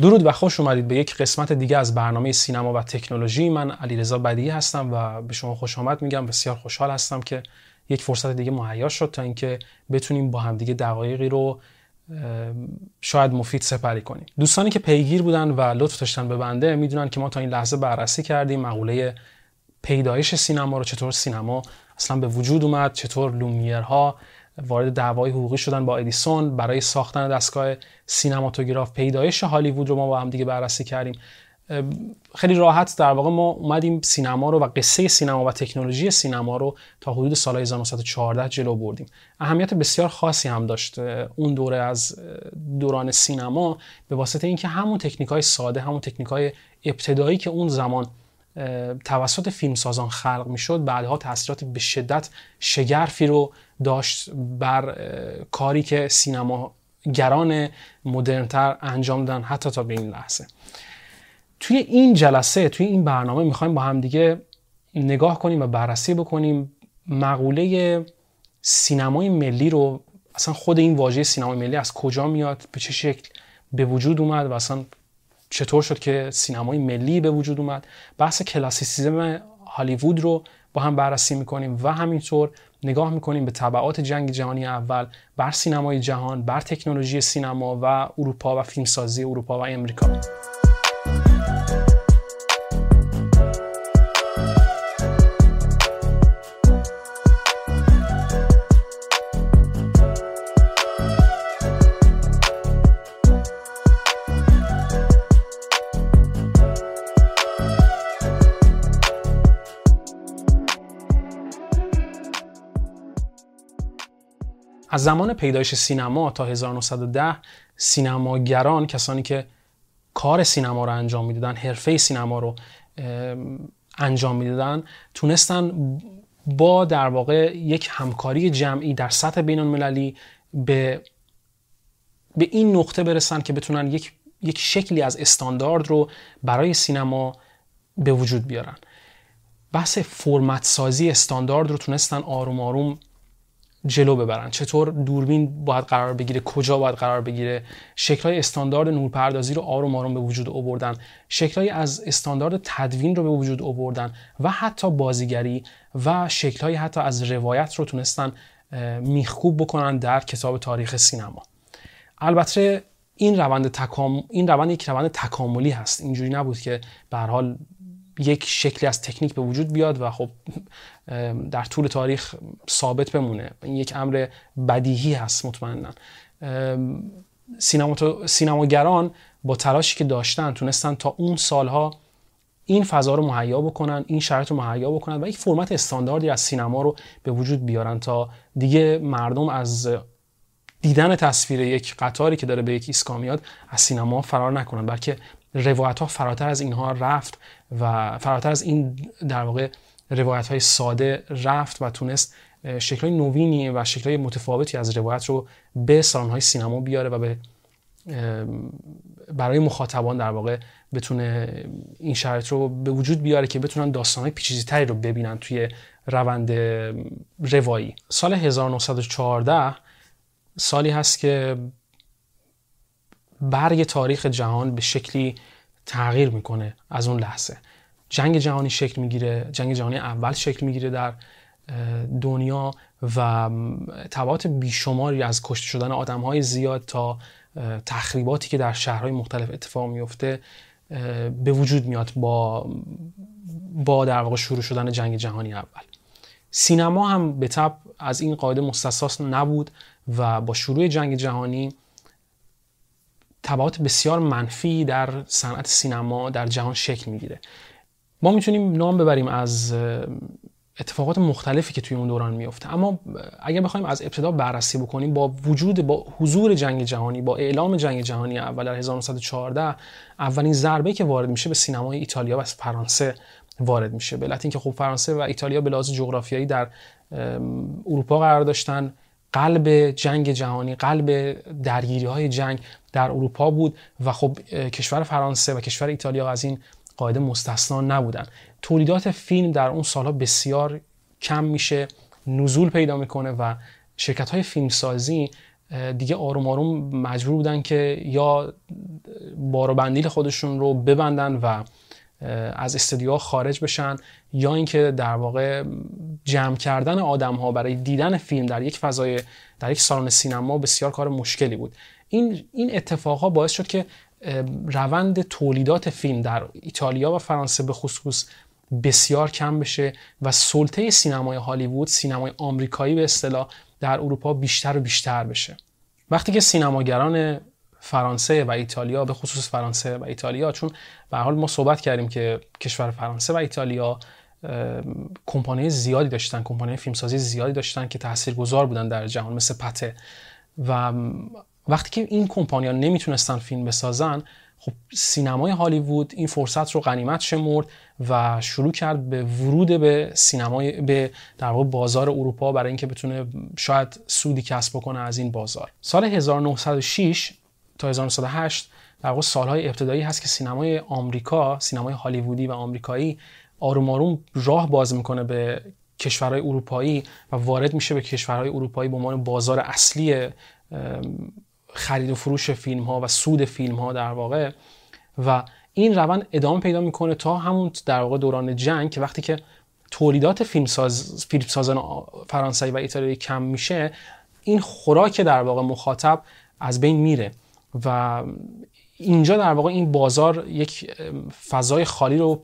درود و خوش اومدید به یک قسمت دیگه از برنامه سینما و تکنولوژی. من علیرضا بدیعی هستم و به شما خوش آمد میگم. بسیار خوشحال هستم که یک فرصت دیگه مهیا شد تا اینکه بتونیم با هم دیگه دقایقی رو شاید مفید سپری کنیم. دوستانی که پیگیر بودن و لطف داشتن به بنده می‌دونن که ما تا این لحظه بررسی کردیم مقوله پیدایش سینما رو چطور سینما اصلا به وجود اومد چطور لومیرها وارد دعوای حقوقی شدن با ادیسون برای ساختن دستگاه سینماتوگراف پیدایش هالیوود رو ما با هم دیگه بررسی کردیم. خیلی راحت در واقع ما اومدیم سینما رو و قصه سینما و تکنولوژی سینما رو تا حدود سال 1914 جلو بردیم. اهمیت بسیار خاصی هم داشت اون دوره از دوران سینما به واسطه اینکه همون تکنیک های ساده همون تکنیک های ابتدایی که اون زمان توسط فیلمسازان خلق می‌شد بعدها تاثیرات به شدت شگرفی رو داشت بر کاری که سینما گران مدرنتر انجام دادن حتی تا به این لحظه. توی این جلسه توی این برنامه می‌خوایم با هم دیگه نگاه کنیم و بررسی بکنیم مقوله سینمای ملی رو اصلا خود این واژه سینمای ملی از کجا میاد به چه شکل به وجود اومد و اصلا چطور شد که سینمای ملی به وجود اومد؟ بحث کلاسیسیزم هالیوود رو با هم بررسی می‌کنیم و همینطور نگاه می‌کنیم به طبعات جنگ جهانی اول بر سینمای جهان بر تکنولوژی سینما و اروپا و فیلمسازی اروپا و امریکا. از زمان پیدایش سینما تا 1910 سینماگران کسانی که کار سینما رو انجام می‌دادن حرفه سینما رو انجام می‌دادن تونستن با در واقع یک همکاری جمعی در سطح بین المللی به به این نقطه برسن که بتونن یک یک شکلی از استاندارد رو برای سینما به وجود بیارن. بحث فرمت سازی استاندارد رو تونستن آروم آروم جلو ببرن. چطور دوربین باید قرار بگیره؟ کجا باید قرار بگیره؟ شکلهای استاندارد نورپردازی رو آروم آروم به وجود آوردن. شکلهای از استاندارد تدوین رو به وجود آوردن و حتی بازیگری و شکلهای حتی از روایت رو تونستن میخکوب بکنن در کتاب تاریخ سینما. البته این روند تکام... این روند یک روند تکاملی هست. اینجوری نبود که به حال یک شکلی از تکنیک به وجود بیاد و خب در طول تاریخ ثابت بمونه. این یک امر بدیهی هست مطمئنا. سینماگران با تلاشی که داشتن تونستن تا اون سالها این فضا رو مهیا بکنن این شرایط رو مهیا بکنن و یک فرمت استانداردی از سینما رو به وجود بیارن تا دیگه مردم از دیدن تصویر یک قطاری که داره به یک ایسکا میاد از سینما فرار نکنن. بلکه روایت ها فراتر از اینها رفت و فراتر از این در واقع روایت های ساده رفت و تونست شکل نوینی و شکل متفاوتی از روایت رو به سالن های سینما بیاره و به برای مخاطبان در واقع بتونه این شرایط رو به وجود بیاره که بتونن داستان های پیچیزی تری رو ببینن توی روند روایی. سال 1914 سالی هست که برگ تاریخ جهان به شکلی تغییر می‌کنه از اون لحظه. جنگ جهانی شکل می‌گیره جنگ جهانی اول شکل می‌گیره در دنیا و تبعات بیشماری از کشته شدن آدم های زیاد تا تخریباتی که در شهرهای مختلف اتفاق میفته به وجود میاد با با در واقع شروع شدن جنگ جهانی اول. سینما هم به تب از این قاعده مستثاس نبود و با شروع جنگ جهانی تبعات بسیار منفی در صنعت سینما در جهان شکل می‌گیره. ما می‌تونیم نام ببریم از اتفاقات مختلفی که توی اون دوران میفته اما اگر بخوایم از ابتدا بررسی بکنیم با وجود با حضور جنگ جهانی با اعلام جنگ جهانی اول در 1914 اولین ضربه که وارد میشه به سینمای ایتالیا و فرانسه وارد میشه. به اینکه خب فرانسه و ایتالیا به لحاظ جغرافیایی در اروپا قرار داشتن. قلب جنگ جهانی قلب درگیری های جنگ در اروپا بود و خب کشور فرانسه و کشور ایتالیا از این قاعده مستثنا نبودن. تولیدات فیلم در اون سالها بسیار کم میشه نزول پیدا می‌کنه و شرکت های فیلمسازی دیگه آروم آروم مجبور بودن که یا بار و بندیل خودشون رو ببندن و از استودیوها خارج بشن یا اینکه در واقع جمع کردن آدم ها برای دیدن فیلم در یک فضای در یک سالن سینما بسیار کار مشکلی بود. این این اتفاقها باعث شد که روند تولیدات فیلم در ایتالیا و فرانسه به خصوص بسیار کم بشه و سلطه سینمای هالیوود سینمای آمریکایی به اصطلاح در اروپا بیشتر و بیشتر بشه. وقتی که سینماگران فرانسه و ایتالیا به خصوص فرانسه و ایتالیا چون به حال ما صحبت کردیم که کشور فرانسه و ایتالیا کمپانی زیادی داشتن کمپانی فیلمسازی زیادی داشتن که تاثیرگذار بودن در جهان مثل پته. و وقتی که این کمپانی‌ها نمی‌تونستن فیلم بسازن خب سینمای هالیوود این فرصت رو غنیمت شمرد و شروع کرد به ورود به سینمای به در واقع بازار اروپا برای اینکه بتونه شاید سودی کسب بکنه از این بازار. سال 1906 تا 1908 در واقع سالهای ابتدایی هست که سینمای آمریکا سینمای هالیوودی و آمریکایی آروم آروم راه باز می‌کنه به کشورهای اروپایی و وارد میشه به کشورهای اروپایی به عنوان بازار اصلی خرید و فروش فیلم ها و سود فیلم ها در واقع. و این روند ادامه پیدا می‌کنه تا همون در واقع دوران جنگ که وقتی که تولیدات فیلمساز فیلمسازان فرانسوی و ایتالیایی کم میشه این خوراک در واقع مخاطب از بین میره. و اینجا در واقع این بازار یک فضای خالی رو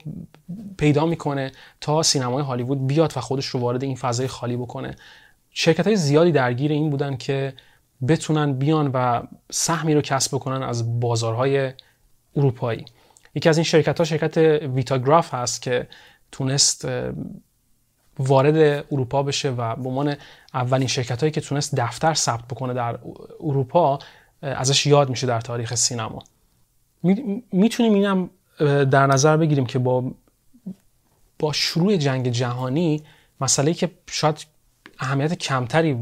پیدا می‌کنه تا سینمای هالیوود بیاد و خودش رو وارد این فضای خالی بکنه. شرکت های زیادی درگیر این بودن که بتونن بیان و سهمی رو کسب بکنن از بازارهای اروپایی. یکی از این شرکت ها شرکت ویتاگراف هست که تونست وارد اروپا بشه و به عنوان اولین شرکت هایی که تونست دفتر ثبت بکنه در اروپا ازش یاد میشه در تاریخ سینما. می‌تونیم اینم در نظر بگیریم که با با شروع جنگ جهانی مسئله که شاید اهمیت کمتری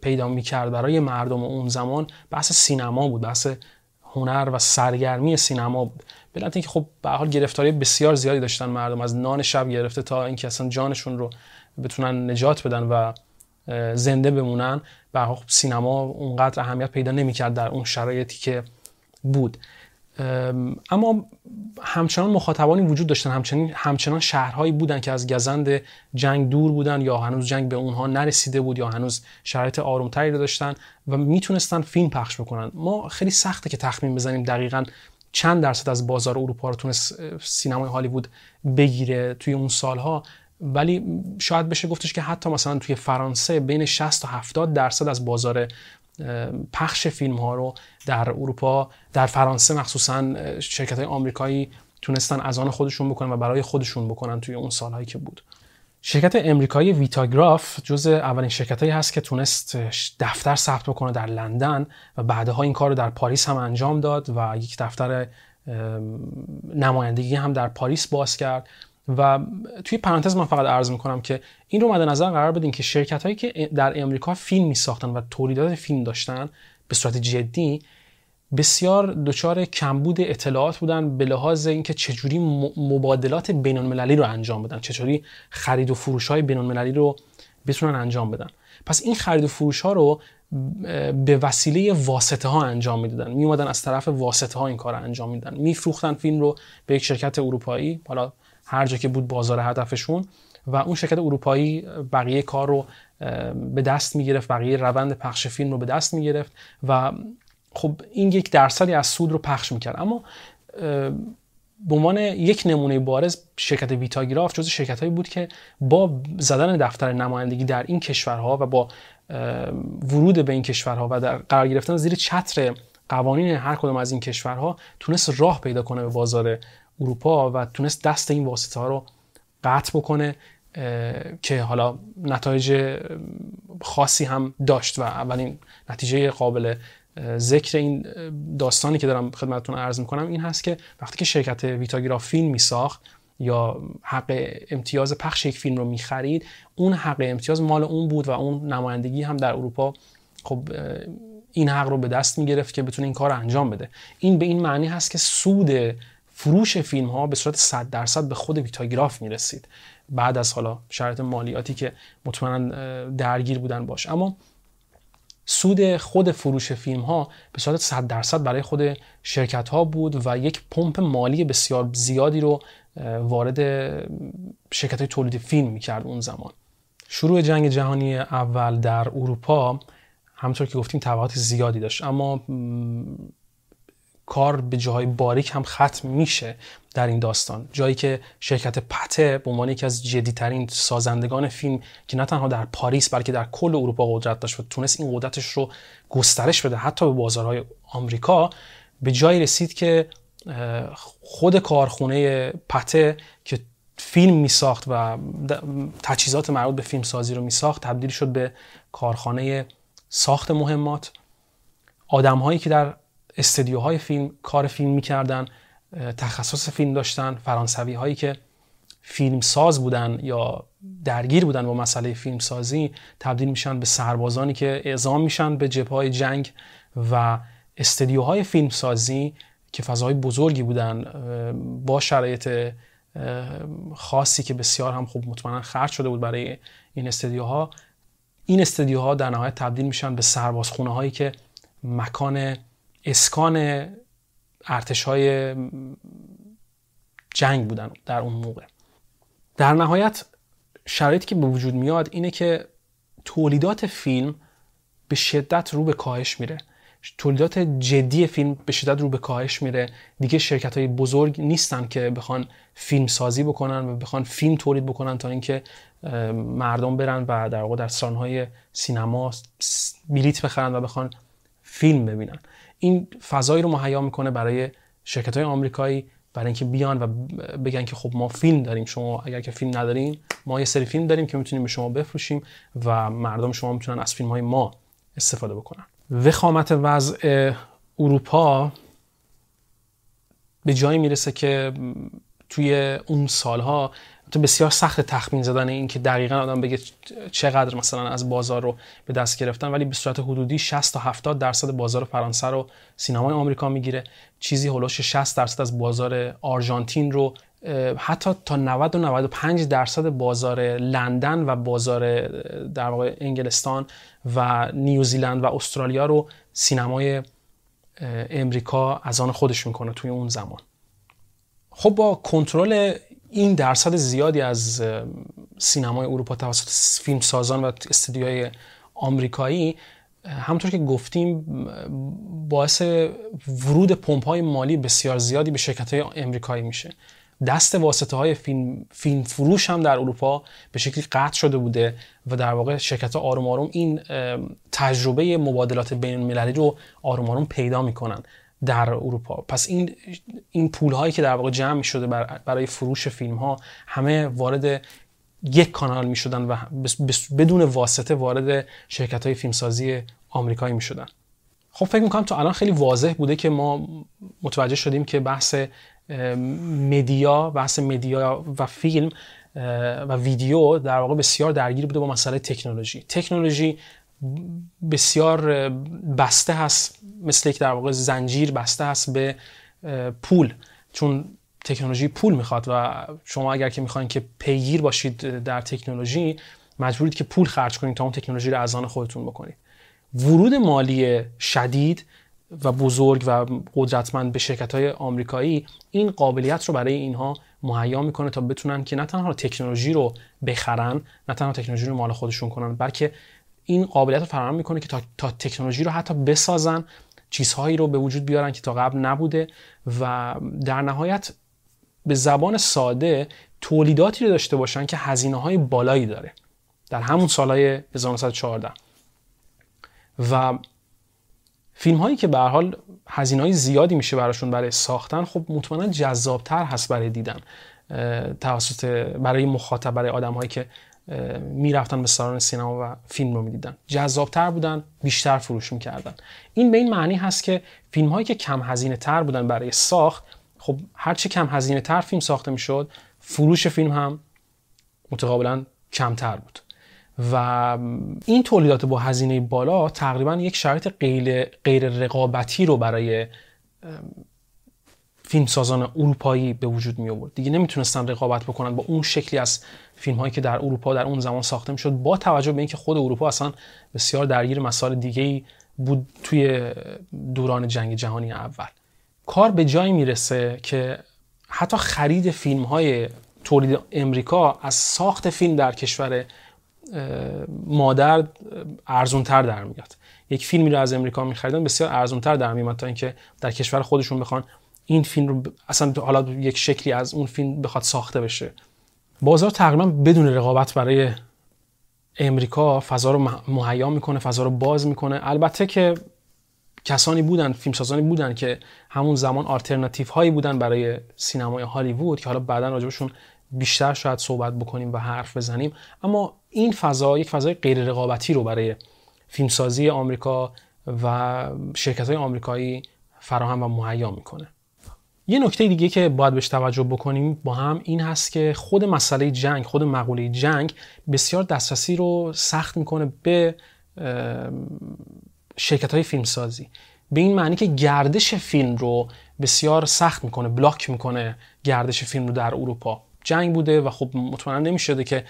پیدا می‌کرد برای مردم اون زمان بحث سینما بود بحث هنر و سرگرمی سینما بود. بلند اینکه خب به حال گرفتاری بسیار زیادی داشتن مردم از نان شب گرفته تا اینکه اصلا جانشون رو بتونن نجات بدن و زنده بمونن. به خب سینما اونقدر اهمیت پیدا نمی‌کرد در اون شرایطی که بود. اما همچنان مخاطبانی وجود داشتن. همچنان همچنان شهرهایی بودن که از گزند جنگ دور بودن یا هنوز جنگ به اونها نرسیده بود یا هنوز شرایط آرومتری رو داشتن و می‌تونستن فیلم پخش بکنن. ما خیلی سخته که تخمین بزنیم دقیقا چند درصد از بازار اروپا رو تونست سینمای هالیوود بگیره. توی اون سالها ولی شاید بشه گفتش که حتی مثلا توی فرانسه بین 60 تا 70 درصد از بازار پخش فیلم ها رو در اروپا در فرانسه مخصوصا شرکت های آمریکایی تونستن از آن خودشون بکنن و برای خودشون بکنن توی اون سالهایی که بود. شرکت امریکایی ویتاگراف جز اولین شرکت هایی هست که تونست دفتر ثبت بکنه در لندن و بعدها این کار رو در پاریس هم انجام داد و یک دفتر نمایندگی هم در پاریس باز کرد. و توی پرانتز من فقط عرض می‌کنم که این رو مد نظر قرار بدین که شرکت هایی که در امریکا فیلم می ساختن و تولیدات فیلم داشتن به صورت جدی بسیار دچار کمبود اطلاعات بودن به لحاظ اینکه چجوری مبادلات بین المللی رو انجام بدن چجوری خرید و فروش های بین المللی رو بتونن انجام بدن. پس این خرید و فروش ها رو به وسیله واسطه ها انجام می‌دادن. می اومدن از طرف واسطه ها این کار رو انجام میدن میفروختن فیلم رو به یک شرکت اروپایی حالا هر جا که بود بازار هدفشون و اون شرکت اروپایی بقیه کار رو به دست می‌گرفت بقیه روند پخش فیلم رو به دست می‌گرفت و خب این یک درصدی از سود رو پخش می‌کرد. اما به عنوان یک نمونه بارز شرکت ویتاگراف جز شرکت هایی بود که با زدن دفتر نمایندگی در این کشورها و با ورود به این کشورها و در قرار گرفتن زیر چتر قوانین هر کدام از این کشورها تونست راه پیدا کنه به بازار اروپا و تونست دست این واسطه ها رو قطع بکنه که حالا نتایج خاصی هم داشت و اولین نتیجه قابل ذکر این داستانی که دارم خدمتتون عرض می‌کنم این هست که وقتی که شرکت ویتاگراف فیلم میساخت یا حق امتیاز پخش یک فیلم رو می‌خرید اون حق امتیاز مال اون بود و اون نمایندگی هم در اروپا خب این حق رو به دست می‌گرفت که بتونه این کار رو انجام بده. این به این معنی هست که سود فروش فیلم ها به صورت 100 درصد به خود ویتاگراف می‌رسید. بعد از حالا شرایط مالیاتی که مطمئنا درگیر بودن باش. اما سود خود فروش فیلم ها به صورت 100 درصد برای خود شرکت ها بود و یک پمپ مالی بسیار زیادی رو وارد شرکت های تولید فیلم می‌کرد اون زمان. شروع جنگ جهانی اول در اروپا همطور که گفتیم تبعات زیادی داشت. اما کار به جاهای باریک هم ختم میشه در این داستان. جایی که شرکت پته به عنوان یکی از جدیترین سازندگان فیلم که نه تنها در پاریس بلکه در کل اروپا قدرت داشت و تونست این قدرتش رو گسترش بده حتی به بازارهای آمریکا به جایی رسید که خود کارخونه پته که فیلم می ساخت و تجهیزات مربوط به فیلم سازی رو می ساخت تبدیل شد به کارخانه ساخت مهمات. آدم هایی که در استدیوهای فیلم کار فیلم می‌کردن تخصص فیلم داشتن فرانسوی هایی که فیلم ساز بودن یا درگیر بودن با مسئله فیلم سازی تبدیل میشن به سربازانی که اعزام میشن به جبه های جنگ و استدیوهای فیلم سازی که فضای بزرگی بودن با شرایط خاصی که بسیار هم خوب مطمئنا خرج شده بود برای این استدیوها این استدیوها در نهایت تبدیل میشن به سربازخونه هایی که مکان اسکان ارتش های جنگ بودن در اون موقع. در نهایت شرایطی که به وجود میاد اینه که تولیدات فیلم به شدت رو به کاهش میره. تولیدات جدی فیلم به شدت رو به کاهش میره. دیگه شرکت های بزرگ نیستن که بخوان فیلم سازی بکنن و بخوان فیلم تولید بکنن تا اینکه مردم برن و در واقع در سالن‌های سینما بلیت بخرن و بخوان فیلم ببینن. این فضایی رو مهیا می‌کنه برای شرکت های آمریکایی برای اینکه بیان و بگن که خب ما فیلم داریم شما اگر که فیلم ندارین ما یه سری فیلم داریم که می‌تونیم به شما بفروشیم و مردم شما می‌تونن از فیلم های ما استفاده بکنن. وخامت وضع اروپا به جایی می‌رسه که توی اون سالها تو بسیار سخت تخمین زدن این که دقیقا آدم بگه چقدر مثلا از بازار رو به دست گرفتن ولی به صورت حدودی 60 تا 70 درصد بازار فرانسه رو سینمای آمریکا می‌گیره. چیزی هولوش 60 درصد از بازار آرژانتین رو حتی تا 90 و 95 درصد بازار لندن و بازار در واقع انگلستان و نیوزیلند و استرالیا رو سینمای امریکا از آن خودش می‌کنه توی اون زمان. خب با کنترل این درصد زیادی از سینمای اروپا توسط فیلم سازان و استودیوهای آمریکایی همطور که گفتیم باعث ورود پمپ های مالی بسیار زیادی به شرکت های امریکایی میشه. دست واسطه های فیلم, فیلم فروش هم در اروپا به شکلی قطع شده بوده و در واقع شرکت ها آروم آروم این تجربه مبادلات بین المللی رو آروم آروم پیدا می‌کنن. در اروپا. پس این این پول هایی که در واقع جمع شده برای فروش فیلم ها همه وارد یک کانال می شدن و بدون واسطه وارد شرکت های فیلمسازی آمریکایی می شدن خب فکر می‌کنم تا الان خیلی واضح بوده که ما متوجه شدیم که بحث مدیا بحث مدیا و فیلم و ویدیو در واقع بسیار درگیر بوده با مسئله تکنولوژی. تکنولوژی بسیار بسته هست مثل یک در واقع زنجیر بسته هست به پول. چون تکنولوژی پول می‌خواد و شما اگر که می‌خواین که پیگیر باشید در تکنولوژی مجبورید که پول خرج کنید تا اون تکنولوژی رو از آن خودتون بکنید. ورود مالی شدید و بزرگ و قدرتمند به شرکت های آمریکایی این قابلیت رو برای اینها مهیا می‌کنه تا بتونن که نه تنها تکنولوژی رو بخرن نه تنها تکنولوژی رو مال خودشون کنن بلکه این قابلیت رو فراهم می‌کنه که تا, تا تکنولوژی رو حتی بسازن چیزهایی رو به وجود بیارن که تا قبل نبوده و در نهایت به زبان ساده تولیداتی رو داشته باشن که هزینه های بالایی داره در همون سالهای 1914 و فیلم هایی که به حال هزینه های زیادی میشه براشون برای ساختن خب مطمئنا جذابتر هست برای دیدن. توسط برای مخاطب برای آدم هایی که می‌رفتن به سالن سینما و فیلم رو می‌دیدن. جذابتر بودن بیشتر فروش می‌کردن. این به این معنی هست که فیلم هایی که کم هزینه تر بودن برای ساخت خب هرچی کم هزینه تر فیلم ساخته می‌شد فروش فیلم هم متقابلا کمتر بود. و این تولیدات با هزینه بالا تقریبا یک شرایط غیر, غیر رقابتی رو برای فیلمسازان اروپایی به وجود می آورد. دیگه نمی‌تونستن رقابت بکنن با اون شکلی از فیلم هایی که در اروپا در اون زمان ساخته می‌شد با توجه به اینکه خود اروپا اصلا بسیار درگیر مسائل دیگه بود توی دوران جنگ جهانی اول. کار به جایی می‌رسه که حتی خرید فیلم های تولید امریکا از ساخت فیلم در کشور مادر ارزونتر در میاد. یک فیلمی رو از امریکا میخریدن بسیار ارزونتر در میاد تا اینکه در کشور خودشون بخوان این فیلم رو اصلا حالا یک شکلی از اون فیلم بخواد ساخته بشه. بازار تقریبا بدون رقابت برای امریکا فضا رو مهیا می‌کنه فضا رو باز می‌کنه. البته که کسانی بودن فیلمسازانی بودن که همون زمان آلترناتیو هایی بودن برای سینمای هالیوود که حالا بعدا راجبشون بیشتر شاید صحبت بکنیم و حرف بزنیم. اما این فضا یک فضای غیر رقابتی رو برای فیلمسازی آمریکا و شرکت های آمریکایی فراهم و مهیا می‌کنه. یه نکته دیگه که باید بهش توجه بکنیم با هم این هست که خود مسئله جنگ خود مقوله جنگ بسیار دسترسی رو سخت می‌کنه به شرکت های فیلمسازی. به این معنی که گردش فیلم رو بسیار سخت می‌کنه بلاک می‌کنه گردش فیلم رو در اروپا. جنگ بوده و خب مطمئنا نمی‌شده که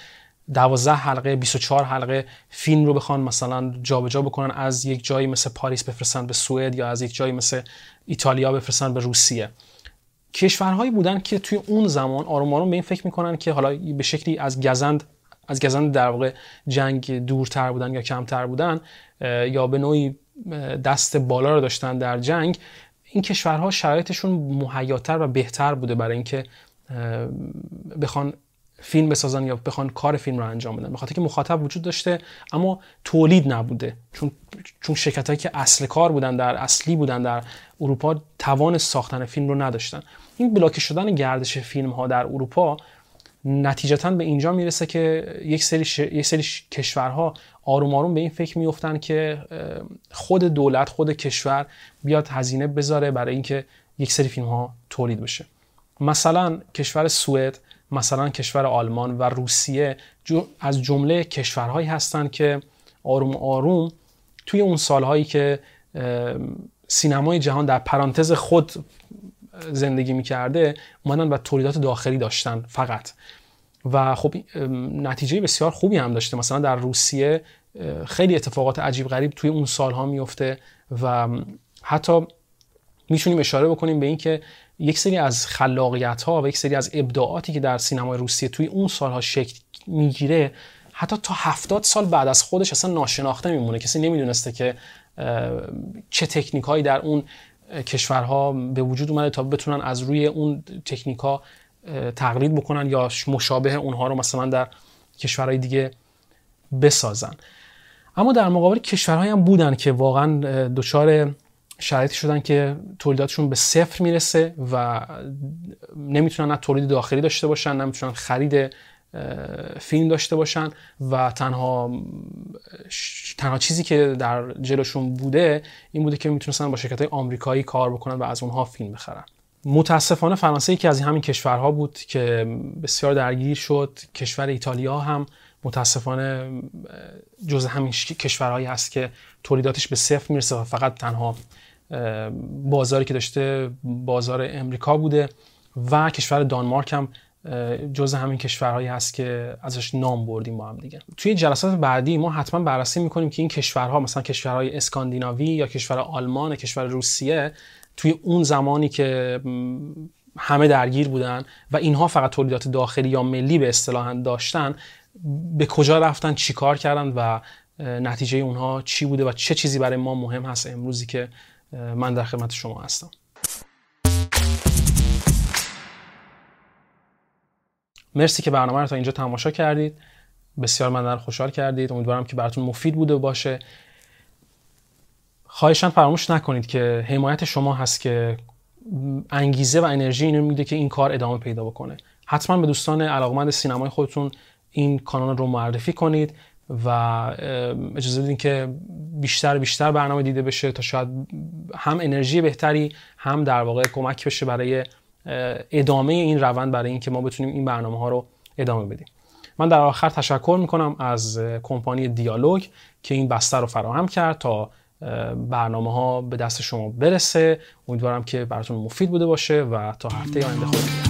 12 حلقه 24 حلقه فیلم رو بخوان مثلا جابجا جا بکنن از یک جایی مثل پاریس بفرستن به سوئد یا از یک جایی مثل ایتالیا بفرستن به روسیه. کشورهایی بودن که توی اون زمان آروم آروم به این فکر می‌کنن که حالا به شکلی از گزند از گزند در واقع جنگ دورتر بودن یا کمتر بودن یا به نوعی دست بالا رو داشتن در جنگ این کشورها شرایطشون مهیاتر و بهتر بوده برای اینکه بخوان فیلم بسازن یا بخوان کار فیلم رو انجام بدن. بخاطر که مخاطب وجود داشته اما تولید نبوده. چون چون شرکت هایی که اصل کار بودن در اصلی بودن در اروپا توان ساختن فیلم رو نداشتن. این بلاک شدن گردش فیلم ها در اروپا نتیجتا به اینجا می‌رسه که یک سری, یک سری کشورها آروم آروم به این فکر میفتن که خود دولت خود کشور بیاد هزینه بذاره برای اینکه یک سری فیلم ها تولید بشه. مثلا کشور سوئد مثلا کشور آلمان و روسیه از جمله کشورهایی هستند که آروم آروم توی اون سالهایی که سینمای جهان در پرانتز خود زندگی می‌کرده اومدن و تولیدات داخلی داشتن فقط. و خب نتیجه بسیار خوبی هم داشته. مثلا در روسیه خیلی اتفاقات عجیب غریب توی اون سالها میفته و حتی می‌تونیم اشاره بکنیم به اینکه یک سری از خلاقیت ها و یک سری از ابداعاتی که در سینمای روسیه توی اون سالها شکل می‌گیره حتی تا هفتاد سال بعد از خودش اصلا ناشناخته میمونه. کسی نمی‌دونسته که چه تکنیک هایی در اون کشورها به وجود اومده تا بتونن از روی اون تکنیک ها تقلید بکنن یا مشابه اونها رو مثلا در کشورهای دیگه بسازن. اما در مقابل کشورهایی هم بودن که واقعا دچار شرایطی شدن که تولیداتشون به صفر می‌رسه و نمی‌تونن نه تولید داخلی داشته باشن نمی‌تونن خرید فیلم داشته باشن و تنها تنها چیزی که در جلوشون بوده این بوده که می‌تونستن با شرکت آمریکایی کار بکنن و از اونها فیلم بخرن. متاسفانه فرانسه یکی از همین کشورها بود که بسیار درگیر شد کشور ایتالیا هم. متاسفانه جز همین کشورهایی هست که تولیداتش به صفر می‌رسه و فقط تنها بازاری که داشته بازار امریکا بوده و کشور دانمارک هم جز همین کشورهایی هست که ازش نام بردیم با هم دیگه. توی جلسات بعدی ما حتما بررسی می‌کنیم که این کشورها مثلا کشورهای اسکاندیناوی یا کشور آلمان کشور روسیه توی اون زمانی که همه درگیر بودن و اینها فقط تولیدات داخلی یا ملی به اصطلاح داشتن به کجا رفتن چیکار کردن و نتیجه اونها چی بوده و چه چیزی برای ما مهم هست امروزی که من در خدمت شما هستم. مرسی که برنامه رو تا اینجا تماشا کردید. بسیار من در خوشحال کردید. امیدوارم که براتون مفید بوده باشه. خواهشان فراموش نکنید که حمایت شما هست که انگیزه و انرژی اینو میده که این کار ادامه پیدا بکنه. حتما به دوستان علاقمند سینمای خودتون این کانال رو معرفی کنید. و اجازه بدین که بیشتر بیشتر برنامه دیده بشه تا شاید هم انرژی بهتری هم در واقع کمک بشه برای ادامه این روند برای اینکه ما بتونیم این برنامه ها رو ادامه بدیم. من در آخر تشکر می‌کنم از کمپانی دیالوگ که این بستر رو فراهم کرد تا برنامه ها به دست شما برسه. امیدوارم که براتون مفید بوده باشه و تا هفته آینده خود